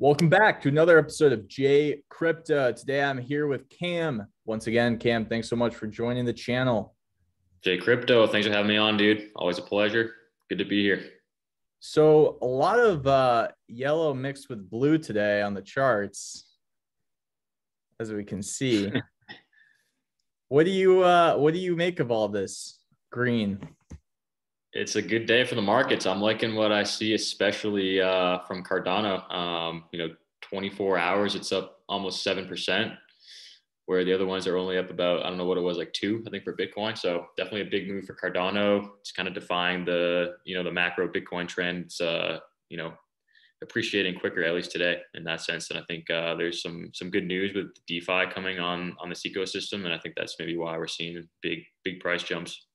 Welcome back to another episode of J Crypto. Today I'm here with Cam. Once again, Cam, thanks so much for joining the channel. J Crypto, thanks for having me on, dude. Always a pleasure. Good to be here. So, a lot of uh, yellow mixed with blue today on the charts, as we can see. what do you uh, what do you make of all this green? It's a good day for the markets. I'm liking what I see, especially uh, from Cardano. Um, you know, 24 hours, it's up almost 7%, where the other ones are only up about, I don't know what it was, like two, I think, for Bitcoin. So definitely a big move for Cardano. It's kind of defying the, you know, the macro Bitcoin trends, uh, you know, appreciating quicker, at least today in that sense. And I think uh, there's some some good news with DeFi coming on on this ecosystem. And I think that's maybe why we're seeing big, big price jumps.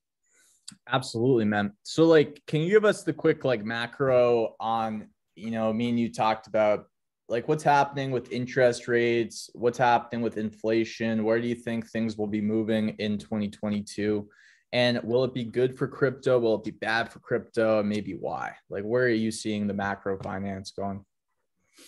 Absolutely, man. So, like, can you give us the quick like macro on, you know, me and you talked about like what's happening with interest rates, what's happening with inflation, where do you think things will be moving in 2022? And will it be good for crypto? Will it be bad for crypto? Maybe why? Like, where are you seeing the macro finance going?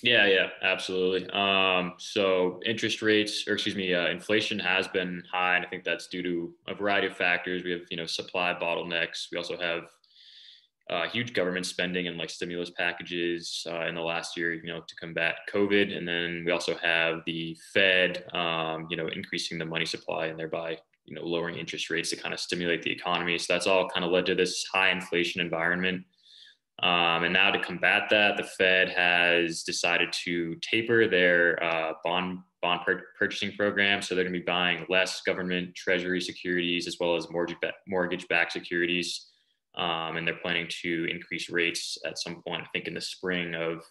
Yeah, yeah, absolutely. Um, so interest rates, or excuse me, uh, inflation has been high, and I think that's due to a variety of factors. We have, you know, supply bottlenecks. We also have uh, huge government spending and like stimulus packages uh, in the last year, you know, to combat COVID, and then we also have the Fed, um, you know, increasing the money supply and thereby, you know, lowering interest rates to kind of stimulate the economy. So that's all kind of led to this high inflation environment. Um, and now to combat that, the Fed has decided to taper their uh, bond bond purchasing program. So they're going to be buying less government treasury securities as well as mortgage mortgage backed securities. Um, and they're planning to increase rates at some point, I think in the spring of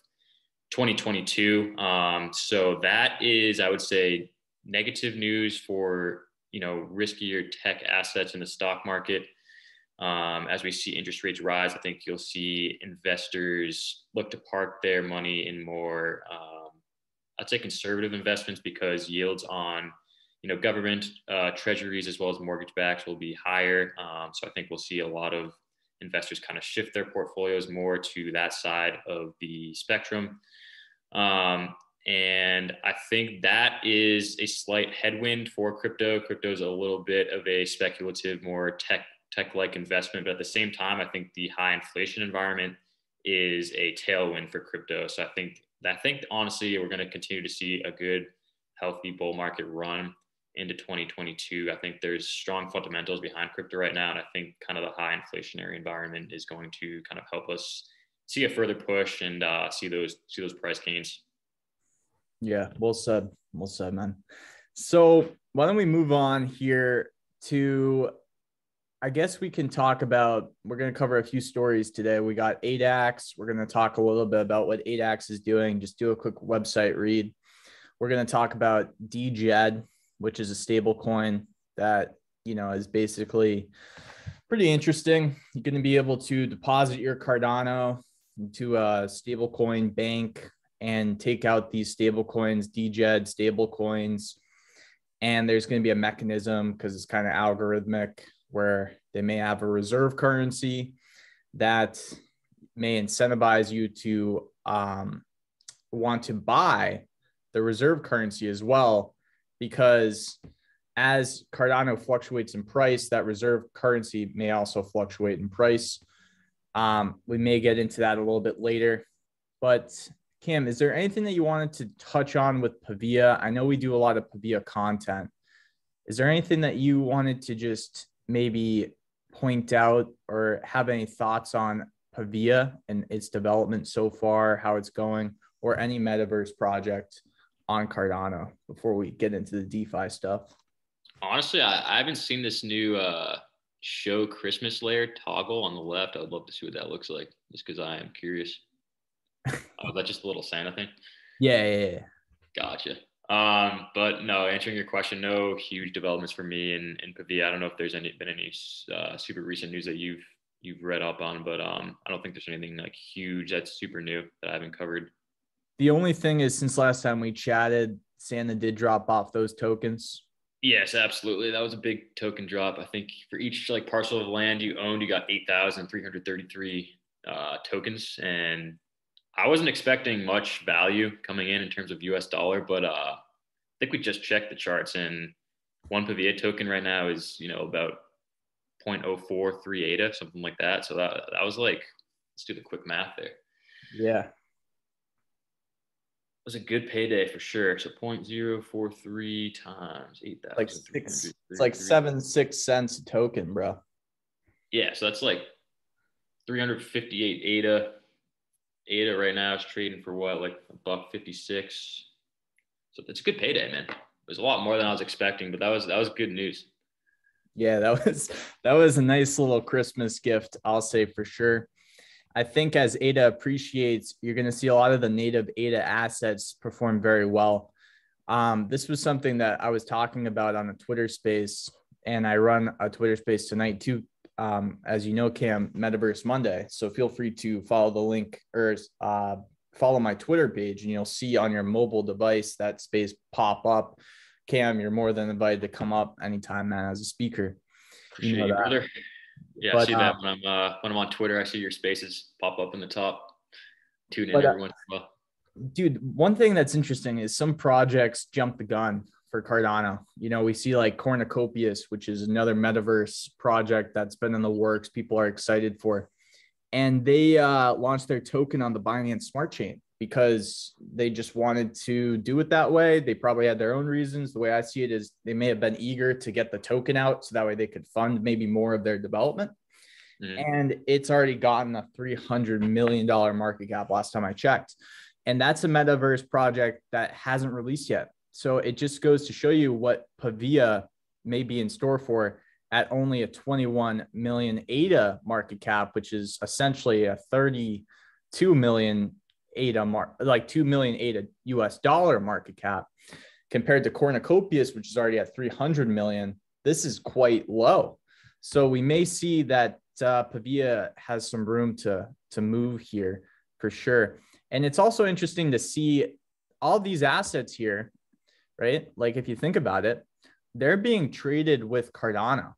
2022. Um, so that is, I would say, negative news for you know riskier tech assets in the stock market. Um, as we see interest rates rise, I think you'll see investors look to park their money in more, um, I'd say, conservative investments because yields on, you know, government uh, treasuries as well as mortgage backs will be higher. Um, so I think we'll see a lot of investors kind of shift their portfolios more to that side of the spectrum. Um, and I think that is a slight headwind for crypto. Crypto is a little bit of a speculative, more tech tech-like investment. But at the same time, I think the high inflation environment is a tailwind for crypto. So I think I think honestly, we're going to continue to see a good, healthy bull market run into 2022. I think there's strong fundamentals behind crypto right now, and I think kind of the high inflationary environment is going to kind of help us see a further push and uh, see those see those price gains. Yeah, well said, well said, man. So why don't we move on here to I guess we can talk about. We're going to cover a few stories today. We got ADAX. We're going to talk a little bit about what ADAX is doing. Just do a quick website read. We're going to talk about DJED, which is a stable coin that you know is basically pretty interesting. You're going to be able to deposit your Cardano into a stable coin bank and take out these stable coins, DJED stable coins. And there's going to be a mechanism because it's kind of algorithmic where they may have a reserve currency that may incentivize you to um, want to buy the reserve currency as well, because as Cardano fluctuates in price, that reserve currency may also fluctuate in price. Um, we may get into that a little bit later. But Kim, is there anything that you wanted to touch on with Pavia? I know we do a lot of Pavia content. Is there anything that you wanted to just maybe point out or have any thoughts on Pavia and its development so far, how it's going, or any metaverse project on Cardano before we get into the DeFi stuff? Honestly, I, I haven't seen this new uh, show Christmas layer toggle on the left. I would love to see what that looks like just because I am curious. oh, that just a little Santa thing? Yeah, yeah, yeah. Gotcha. Um, but no, answering your question, no huge developments for me in, in Pavia. I don't know if there's any been any uh, super recent news that you've you've read up on, but um, I don't think there's anything like huge that's super new that I haven't covered. The only thing is, since last time we chatted, Santa did drop off those tokens. Yes, absolutely. That was a big token drop. I think for each like parcel of land you owned, you got eight thousand three hundred thirty-three uh, tokens, and I wasn't expecting much value coming in in terms of US dollar, but uh, I think we just checked the charts and one Pavia token right now is, you know, about 0.04 ADA, something like that. So that, that was like, let's do the quick math there. Yeah. It was a good payday for sure. So 0.043 times 8,000. Like six, it's like seven, six cents a token, bro. Yeah. So that's like 358 ADA. ADA right now is trading for what, like a buck 56. So it's a good payday, man. It was a lot more than I was expecting, but that was that was good news. Yeah, that was that was a nice little Christmas gift, I'll say for sure. I think as ADA appreciates, you're going to see a lot of the native ADA assets perform very well. Um, this was something that I was talking about on a Twitter space, and I run a Twitter space tonight too. Um, as you know, Cam, Metaverse Monday. So feel free to follow the link or uh, follow my Twitter page, and you'll see on your mobile device that space pop up. Cam, you're more than invited to come up anytime, man, as a speaker. Appreciate you know brother. Yeah, but, I see that um, when I'm uh, when I'm on Twitter. I see your spaces pop up in the top. Tune in but, every once in a while. Dude, one thing that's interesting is some projects jump the gun for Cardano. You know, we see like Cornucopias, which is another metaverse project that's been in the works. People are excited for, and they uh, launched their token on the Binance Smart Chain because they just wanted to do it that way. They probably had their own reasons. The way I see it is they may have been eager to get the token out so that way they could fund maybe more of their development. Mm-hmm. And it's already gotten a $300 million market cap last time I checked. And that's a metaverse project that hasn't released yet. So it just goes to show you what Pavia may be in store for at only a 21 million ADA market cap, which is essentially a 32 million ADA mark, like 2 million ADA US dollar market cap compared to Cornucopias, which is already at 300 million. This is quite low. So we may see that uh, Pavia has some room to, to move here for sure. And it's also interesting to see all these assets here, right? Like if you think about it, they're being traded with Cardano.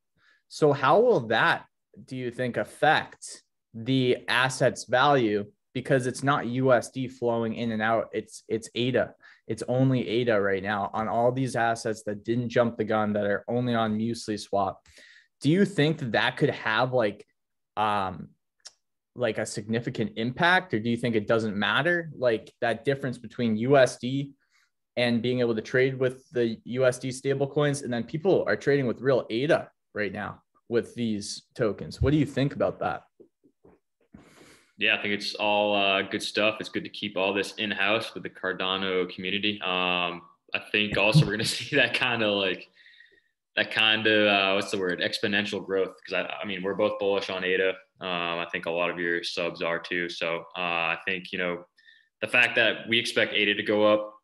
So how will that, do you think, affect the assets value because it's not USD flowing in and out. It's it's ADA. It's only ADA right now on all these assets that didn't jump the gun that are only on Muesli swap. Do you think that that could have like um like a significant impact or do you think it doesn't matter like that difference between USD and being able to trade with the USD stable coins and then people are trading with real ADA right now with these tokens. What do you think about that? yeah, I think it's all uh, good stuff. It's good to keep all this in house with the Cardano community. Um, I think also we're going to see that kind of like that kind of uh, what's the word exponential growth because I, I mean we're both bullish on ADA. Um, I think a lot of your subs are too. So uh, I think you know the fact that we expect ADA to go up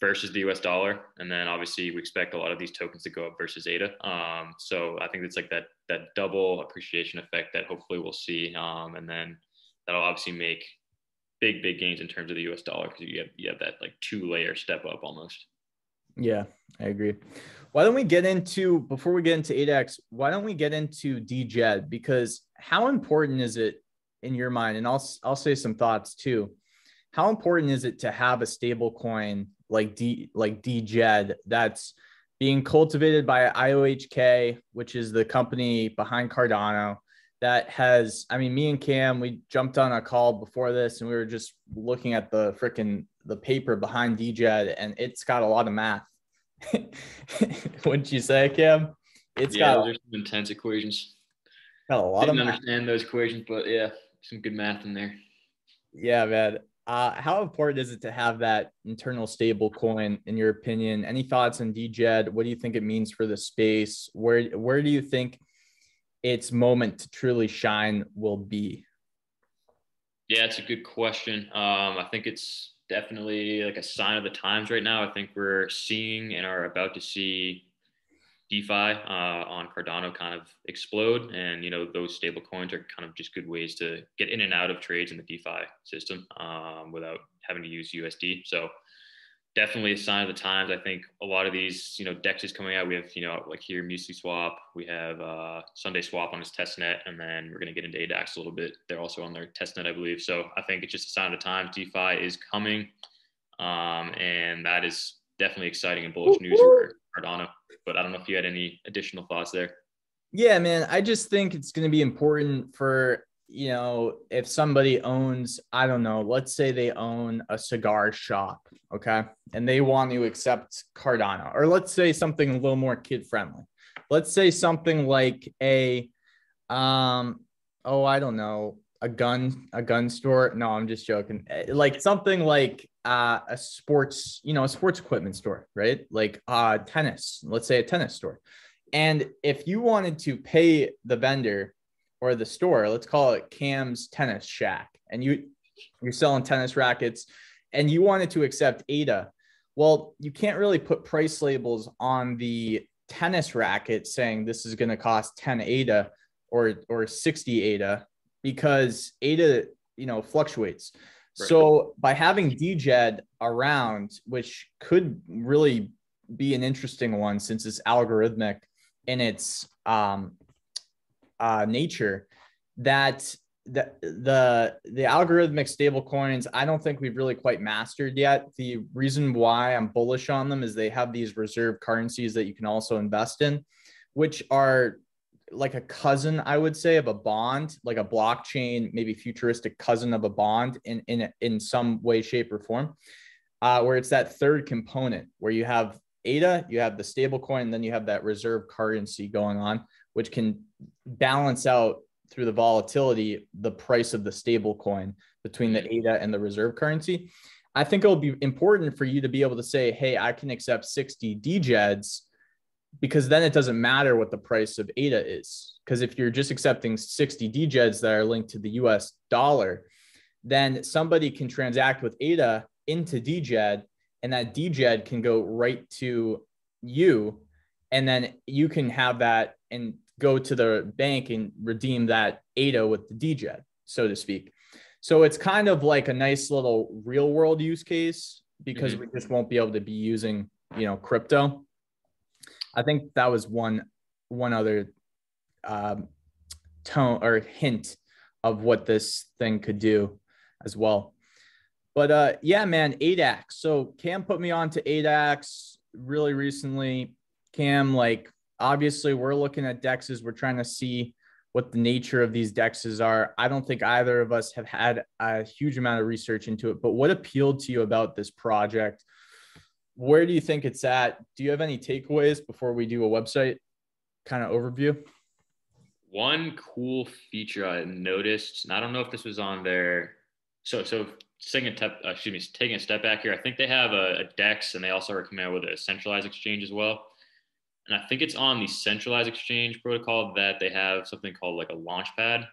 versus the US dollar, and then obviously we expect a lot of these tokens to go up versus ADA. Um, so I think it's like that that double appreciation effect that hopefully we'll see, um, and then that'll obviously make big, big gains in terms of the US dollar because you have you have that like two layer step up almost. Yeah, I agree. Why don't we get into before we get into ADAX, why don't we get into DJED? Because how important is it in your mind? And I'll I'll say some thoughts too. How important is it to have a stable coin like D like DJED that's being cultivated by IOHK, which is the company behind Cardano, that has i mean me and cam we jumped on a call before this and we were just looking at the freaking the paper behind DJED and it's got a lot of math. Wouldn't you say cam? It's yeah, got there's some intense equations. Got a lot Didn't of math. understand those equations but yeah some good math in there. Yeah man uh, how important is it to have that internal stable coin in your opinion any thoughts on DJED what do you think it means for the space where where do you think its moment to truly shine will be? Yeah, it's a good question. Um, I think it's definitely like a sign of the times right now. I think we're seeing and are about to see DeFi uh, on Cardano kind of explode, and you know those stable coins are kind of just good ways to get in and out of trades in the DeFi system um, without having to use USD. So definitely a sign of the times. I think a lot of these, you know, dexes coming out. We have, you know, like here Muesli Swap. We have uh, SundaeSwap on his test net, and then we're going to get into ADAX a little bit. They're also on their test net, I believe. So I think it's just a sign of the times. DeFi is coming, um, and that is definitely exciting and bullish news for Cardano. But I don't know if you had any additional thoughts there. Yeah, man. I just think it's going to be important for you know, if somebody owns, I don't know, let's say they own a cigar shop, okay, and they want to accept Cardano, or let's say something a little more kid friendly. Let's say something like a, um, oh, I don't know, a gun, a gun store. No, I'm just joking. Eh, like something like uh, a sports, you know, a sports equipment store, right? Like uh, tennis. Let's say a tennis store. And if you wanted to pay the vendor or the store, let's call it Cam's Tennis Shack, and you you're selling tennis rackets, and you wanted to accept ADA. Well, you can't really put price labels on the tennis racket saying this is going to cost 10 ADA or or 60 ADA because ADA, you know, fluctuates. Right. So by having DJED around, which could really be an interesting one since it's algorithmic in its um, uh, nature that the the the algorithmic stable coins i don't think we've really quite mastered yet the reason why i'm bullish on them is they have these reserve currencies that you can also invest in which are like a cousin i would say of a bond like a blockchain maybe futuristic cousin of a bond in in in some way shape or form uh, where it's that third component where you have ada you have the stable coin and then you have that reserve currency going on which can balance out through the volatility the price of the stable coin between the ADA and the reserve currency. I think it'll be important for you to be able to say, hey, I can accept 60 DJEDs because then it doesn't matter what the price of ADA is. Because if you're just accepting 60 DJEDs that are linked to the US dollar, then somebody can transact with ADA into DJED and that DJED can go right to you. And then you can have that and go to the bank and redeem that ADA with the DJED, so to speak. So it's kind of like a nice little real world use case because mm-hmm. we just won't be able to be using, you know, crypto. I think that was one one other um, tone or hint of what this thing could do as well. But uh, yeah, man, ADAX. So Cam put me on to ADAX really recently. Cam like obviously we're looking at dexes we're trying to see what the nature of these dexes are i don't think either of us have had a huge amount of research into it but what appealed to you about this project where do you think it's at? Do you have any takeaways before we do a website kind of overview? One cool feature i noticed and i don't know if this was on there. So so taking a step, uh, excuse me, taking a step back here, I think they have a, a DEX and they also out with a centralized exchange as well. And I think it's on the centralized exchange protocol that they have something called like a launch pad.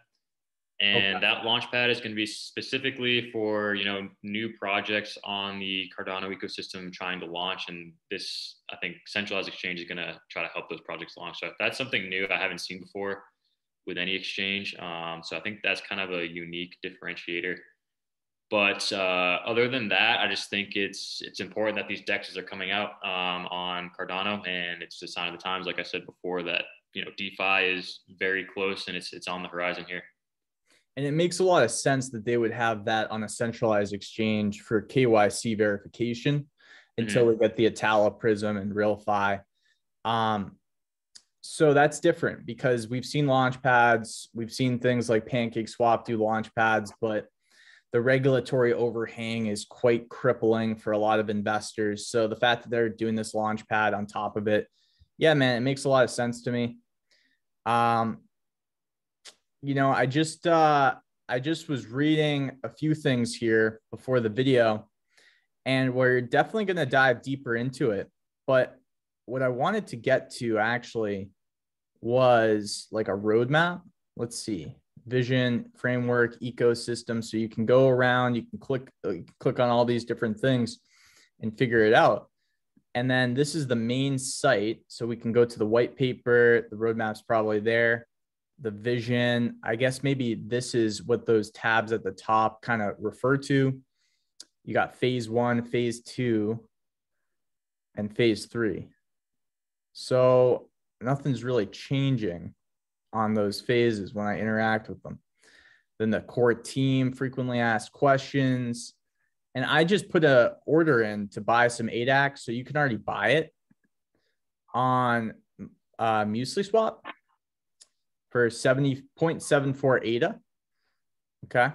And okay. that launch pad is going to be specifically for, you know, new projects on the Cardano ecosystem trying to launch. And this, I think centralized exchange is going to try to help those projects launch. So that's something new I haven't seen before with any exchange. Um, so I think that's kind of a unique differentiator. But uh, other than that, I just think it's it's important that these dexes are coming out um, on Cardano, and it's a sign of the times, like I said before, that you know DeFi is very close and it's it's on the horizon here. And it makes a lot of sense that they would have that on a centralized exchange for KYC verification until mm-hmm. we get the Atala Prism and RealFi. Um, so that's different because we've seen launch pads, we've seen things like Pancake Swap do launch pads, but the regulatory overhang is quite crippling for a lot of investors. So the fact that they're doing this launch pad on top of it, yeah, man, it makes a lot of sense to me. Um, you know, I just uh, I just was reading a few things here before the video, and we're definitely going to dive deeper into it. But what I wanted to get to actually was like a roadmap. Let's see. Vision framework ecosystem. So you can go around you can click uh, click on all these different things and figure it out. And then this is the main site. So we can go to the white paper. The roadmap's probably there the vision i guess maybe this is what those tabs at the top kind of refer to you got phase one phase two and phase three. So nothing's really changing on those phases when I interact with them. Then the core team frequently asked questions. And I just put a order in to buy some ADAX. So you can already buy it on uh, Muesli Swap for 70.74 ADA. Okay.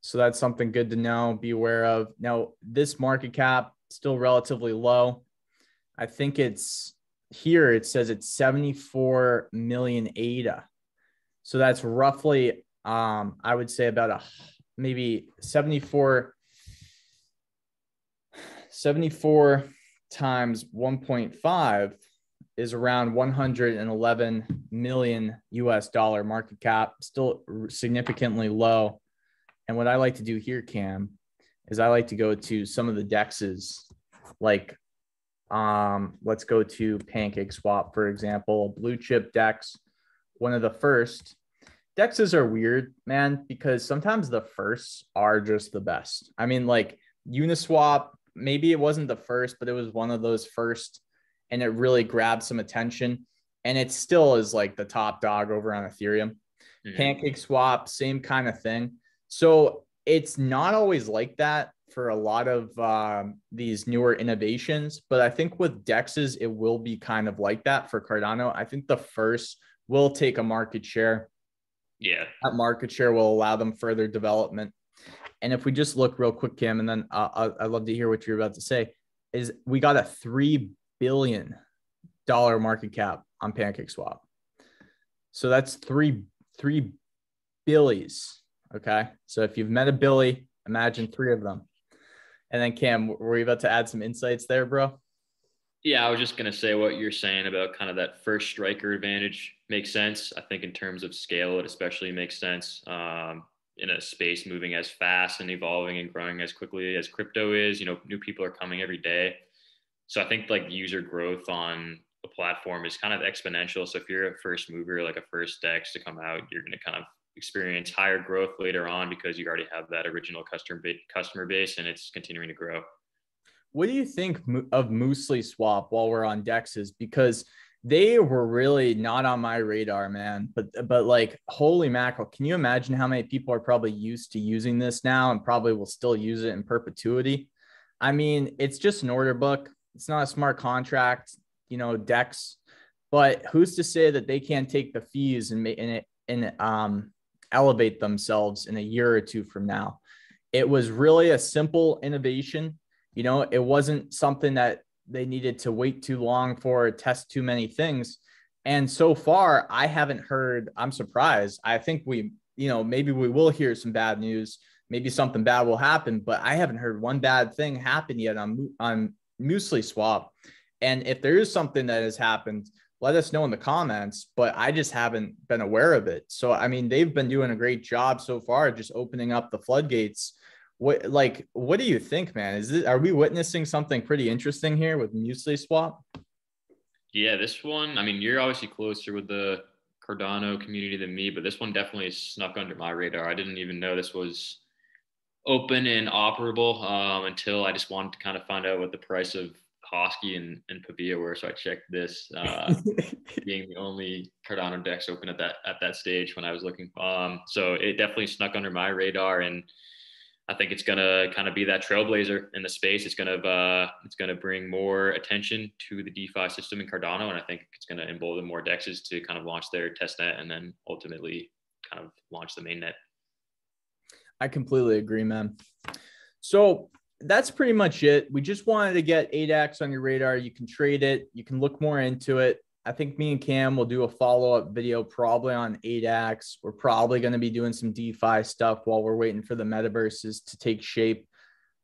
So that's something good to know, be aware of. Now, this market cap still relatively low. I think it's here, it says it's 74 million ADA. So that's roughly, um, I would say about a maybe 74, 74 times 1.5 is around 111 million US dollar market cap, still significantly low. And what I like to do here, Cam, is I like to go to some of the dexes, like um, let's go to Pancake Swap, for example, blue chip dex, one of the first. Dexes are weird, man, because sometimes the firsts are just the best. I mean, like Uniswap, maybe it wasn't the first, but it was one of those first and it really grabbed some attention. And it still is like the top dog over on Ethereum. Mm-hmm. Pancake swap, same kind of thing. So it's not always like that for a lot of um, these newer innovations, but I think with Dexes, it will be kind of like that for Cardano. I think the first will take a market share. Yeah. That market share will allow them further development. And if we just look real quick, Kim, and then uh, I'd love to hear what you're about to say, is we got a $3 billion dollar market cap on Pancake Swap. So that's three, three billies. Okay. So if you've met a Billy, imagine three of them. And then Cam, were you about to add some insights there, bro? Yeah, I was just gonna say what you're saying about kind of that first striker advantage makes sense. I think in terms of scale, it especially makes sense. Um, in a space moving as fast and evolving and growing as quickly as crypto is, you know, new people are coming every day. So I think like user growth on a platform is kind of exponential. So if you're a first mover, like a first DEX to come out, you're going to kind of experience higher growth later on because you already have that original customer base, customer base and it's continuing to grow. What do you think of Muesli Swap while we're on Dexes? Because they were really not on my radar, man. But but like, holy mackerel! Can you imagine how many people are probably used to using this now and probably will still use it in perpetuity? I mean, it's just an order book. It's not a smart contract, you know, Dex. But who's to say that they can't take the fees and and and um elevate themselves in a year or two from now. It was really a simple innovation. You know, it wasn't something that they needed to wait too long for, test too many things. And so far, I haven't heard, I'm surprised. I think we, you know, maybe we will hear some bad news. Maybe something bad will happen, but I haven't heard one bad thing happen yet on, on Muesli Swap. And if there is something that has happened, let us know in the comments, but I just haven't been aware of it. So, I mean, they've been doing a great job so far, just opening up the floodgates. What, like, what do you think, man? Is it, are we witnessing something pretty interesting here with Muesli Swap? Yeah, this one, I mean, you're obviously closer with the Cardano community than me, but this one definitely snuck under my radar. I didn't even know this was open and operable um, until I just wanted to kind of find out what the price of Hosky and, and Pavia were. So I checked this, uh, being the only Cardano DEX open at that at that stage when I was looking. Um, so it definitely snuck under my radar, and I think it's gonna kind of be that trailblazer in the space. It's gonna uh, it's gonna bring more attention to the DeFi system in Cardano, and I think it's gonna embolden more dexes to kind of launch their testnet and then ultimately kind of launch the mainnet. I completely agree, man. So that's pretty much it. We just wanted to get ADAX on your radar. You can trade it, you can look more into it. I think me and Cam will do a follow up video probably on ADAX. We're probably going to be doing some DeFi stuff while we're waiting for the metaverses to take shape.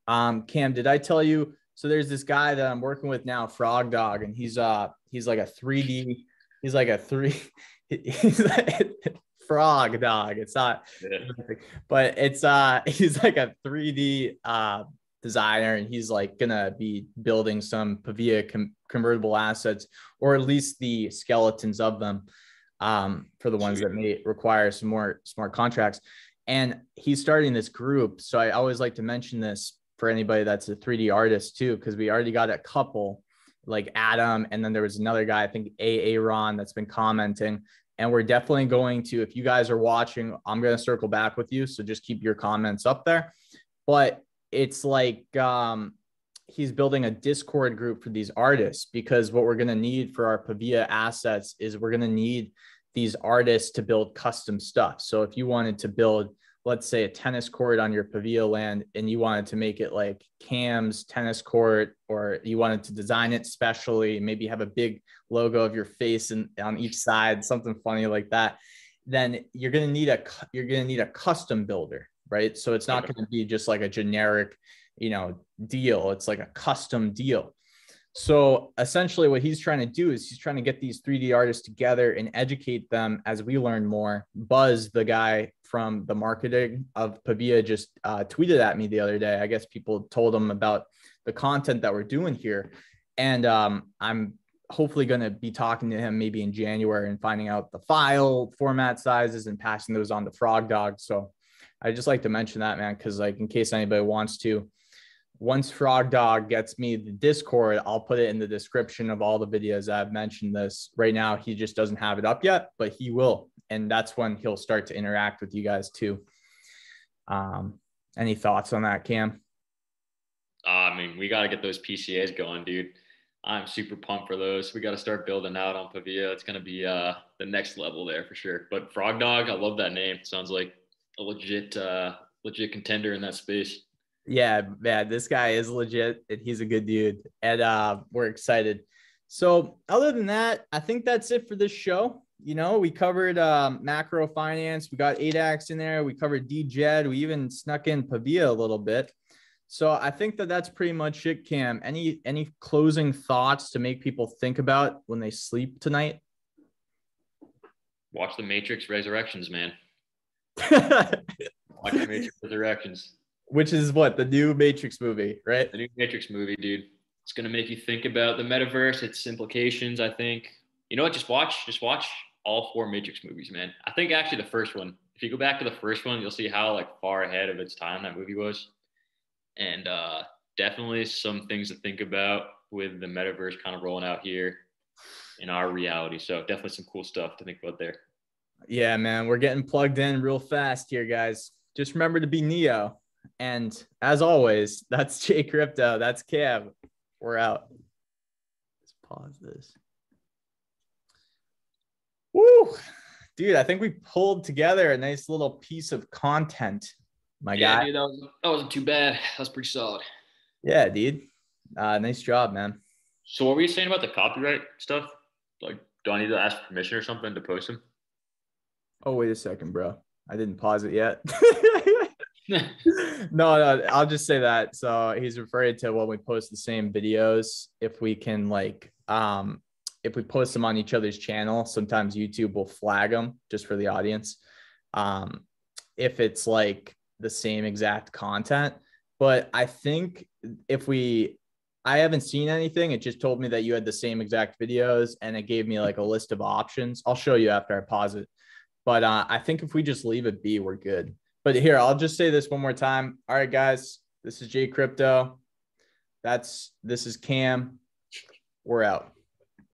Um, Cam, did I tell you? So there's this guy that I'm working with now, Frog Dog, and he's uh he's like a 3D, he's like a three, he's like, frog dog. It's not, yeah. but it's uh he's like a 3D uh designer and he's like gonna be building some Pavia com- convertible assets or at least the skeletons of them um, for the ones that may require some more smart contracts. And he's starting this group. So I always like to mention this for anybody that's a 3D artist too, because we already got a couple. like Adam, and then there was another guy, I think A. Ron, that's been commenting. And we're definitely going to, if you guys are watching, I'm going to circle back with you. So just keep your comments up there. But it's like um, he's building a Discord group for these artists because what we're going to need for our Pavia assets is we're going to need these artists to build custom stuff. So if you wanted to build let's say a tennis court on your pavilion land and you wanted to make it like cam's tennis court or you wanted to design it specially maybe have a big logo of your face and on each side something funny like that then you're going to need a you're going to need a custom builder right? So it's not going to be just like a generic you know deal. It's like a custom deal so essentially, what he's trying to do is he's trying to get these 3D artists together and educate them as we learn more. Buzz, the guy from the marketing of Pavia, just uh, tweeted at me the other day. I guess people told him about the content that we're doing here. And um, I'm hopefully going to be talking to him maybe in January and finding out the file format sizes and passing those on to Frog Dog. So I just like to mention that, man, because like in case anybody wants to once Frog Dog gets me the Discord, I'll put it in the description of all the videos I've mentioned this. Right now, he just doesn't have it up yet, but he will. And that's when he'll start to interact with you guys too. Um, any thoughts on that, Cam? Uh, I mean, we got to get those PCAs going, dude. I'm super pumped for those. We got to start building out on Pavia. It's going to be uh, the next level there for sure. But Frog Dog, I love that name. sounds like a legit, uh, legit contender in that space. Yeah, man, this guy is legit and he's a good dude. And uh, we're excited. So, other than that, I think that's it for this show. You know, we covered um, macro finance, we got ADAX in there, we covered DJED, we even snuck in Pavia a little bit. So I think that that's pretty much it, Cam. Any any closing thoughts to make people think about when they sleep tonight? Watch the Matrix Resurrections, man. Watch the Matrix Resurrections which is what the new Matrix movie, right? The new Matrix movie, dude. It's gonna make you think about the metaverse, its implications. I think. You know what? Just watch, just watch all four Matrix movies, man. I think actually the first one. If you go back to the first one, you'll see how like far ahead of its time that movie was, and uh, definitely some things to think about with the metaverse kind of rolling out here in our reality. So definitely some cool stuff to think about there. Yeah, man, we're getting plugged in real fast here, guys. Just remember to be Neo. And as always, that's J Crypto. That's Cam. We're out. Let's pause this. Woo! Dude, I think we pulled together a nice little piece of content. My yeah, guy. Dude, that, was, that wasn't too bad. That was pretty solid. Yeah, dude. Uh, nice job, man. So what were you saying about the copyright stuff? Like, do I need to ask permission or something to post them? Oh, wait a second, bro. I didn't pause it yet. no, no, I'll just say that. So he's referring to when we post the same videos, if we can like um if we post them on each other's channel, sometimes YouTube will flag them just for the audience. Um, if it's like the same exact content. But I think if we I haven't seen anything. It just told me that you had the same exact videos and it gave me like a list of options. I'll show you after I pause it. But uh, I think if we just leave it be, we're good. But here, I'll just say this one more time. All right, guys, this is Jay Crypto. That's this is Cam. We're out.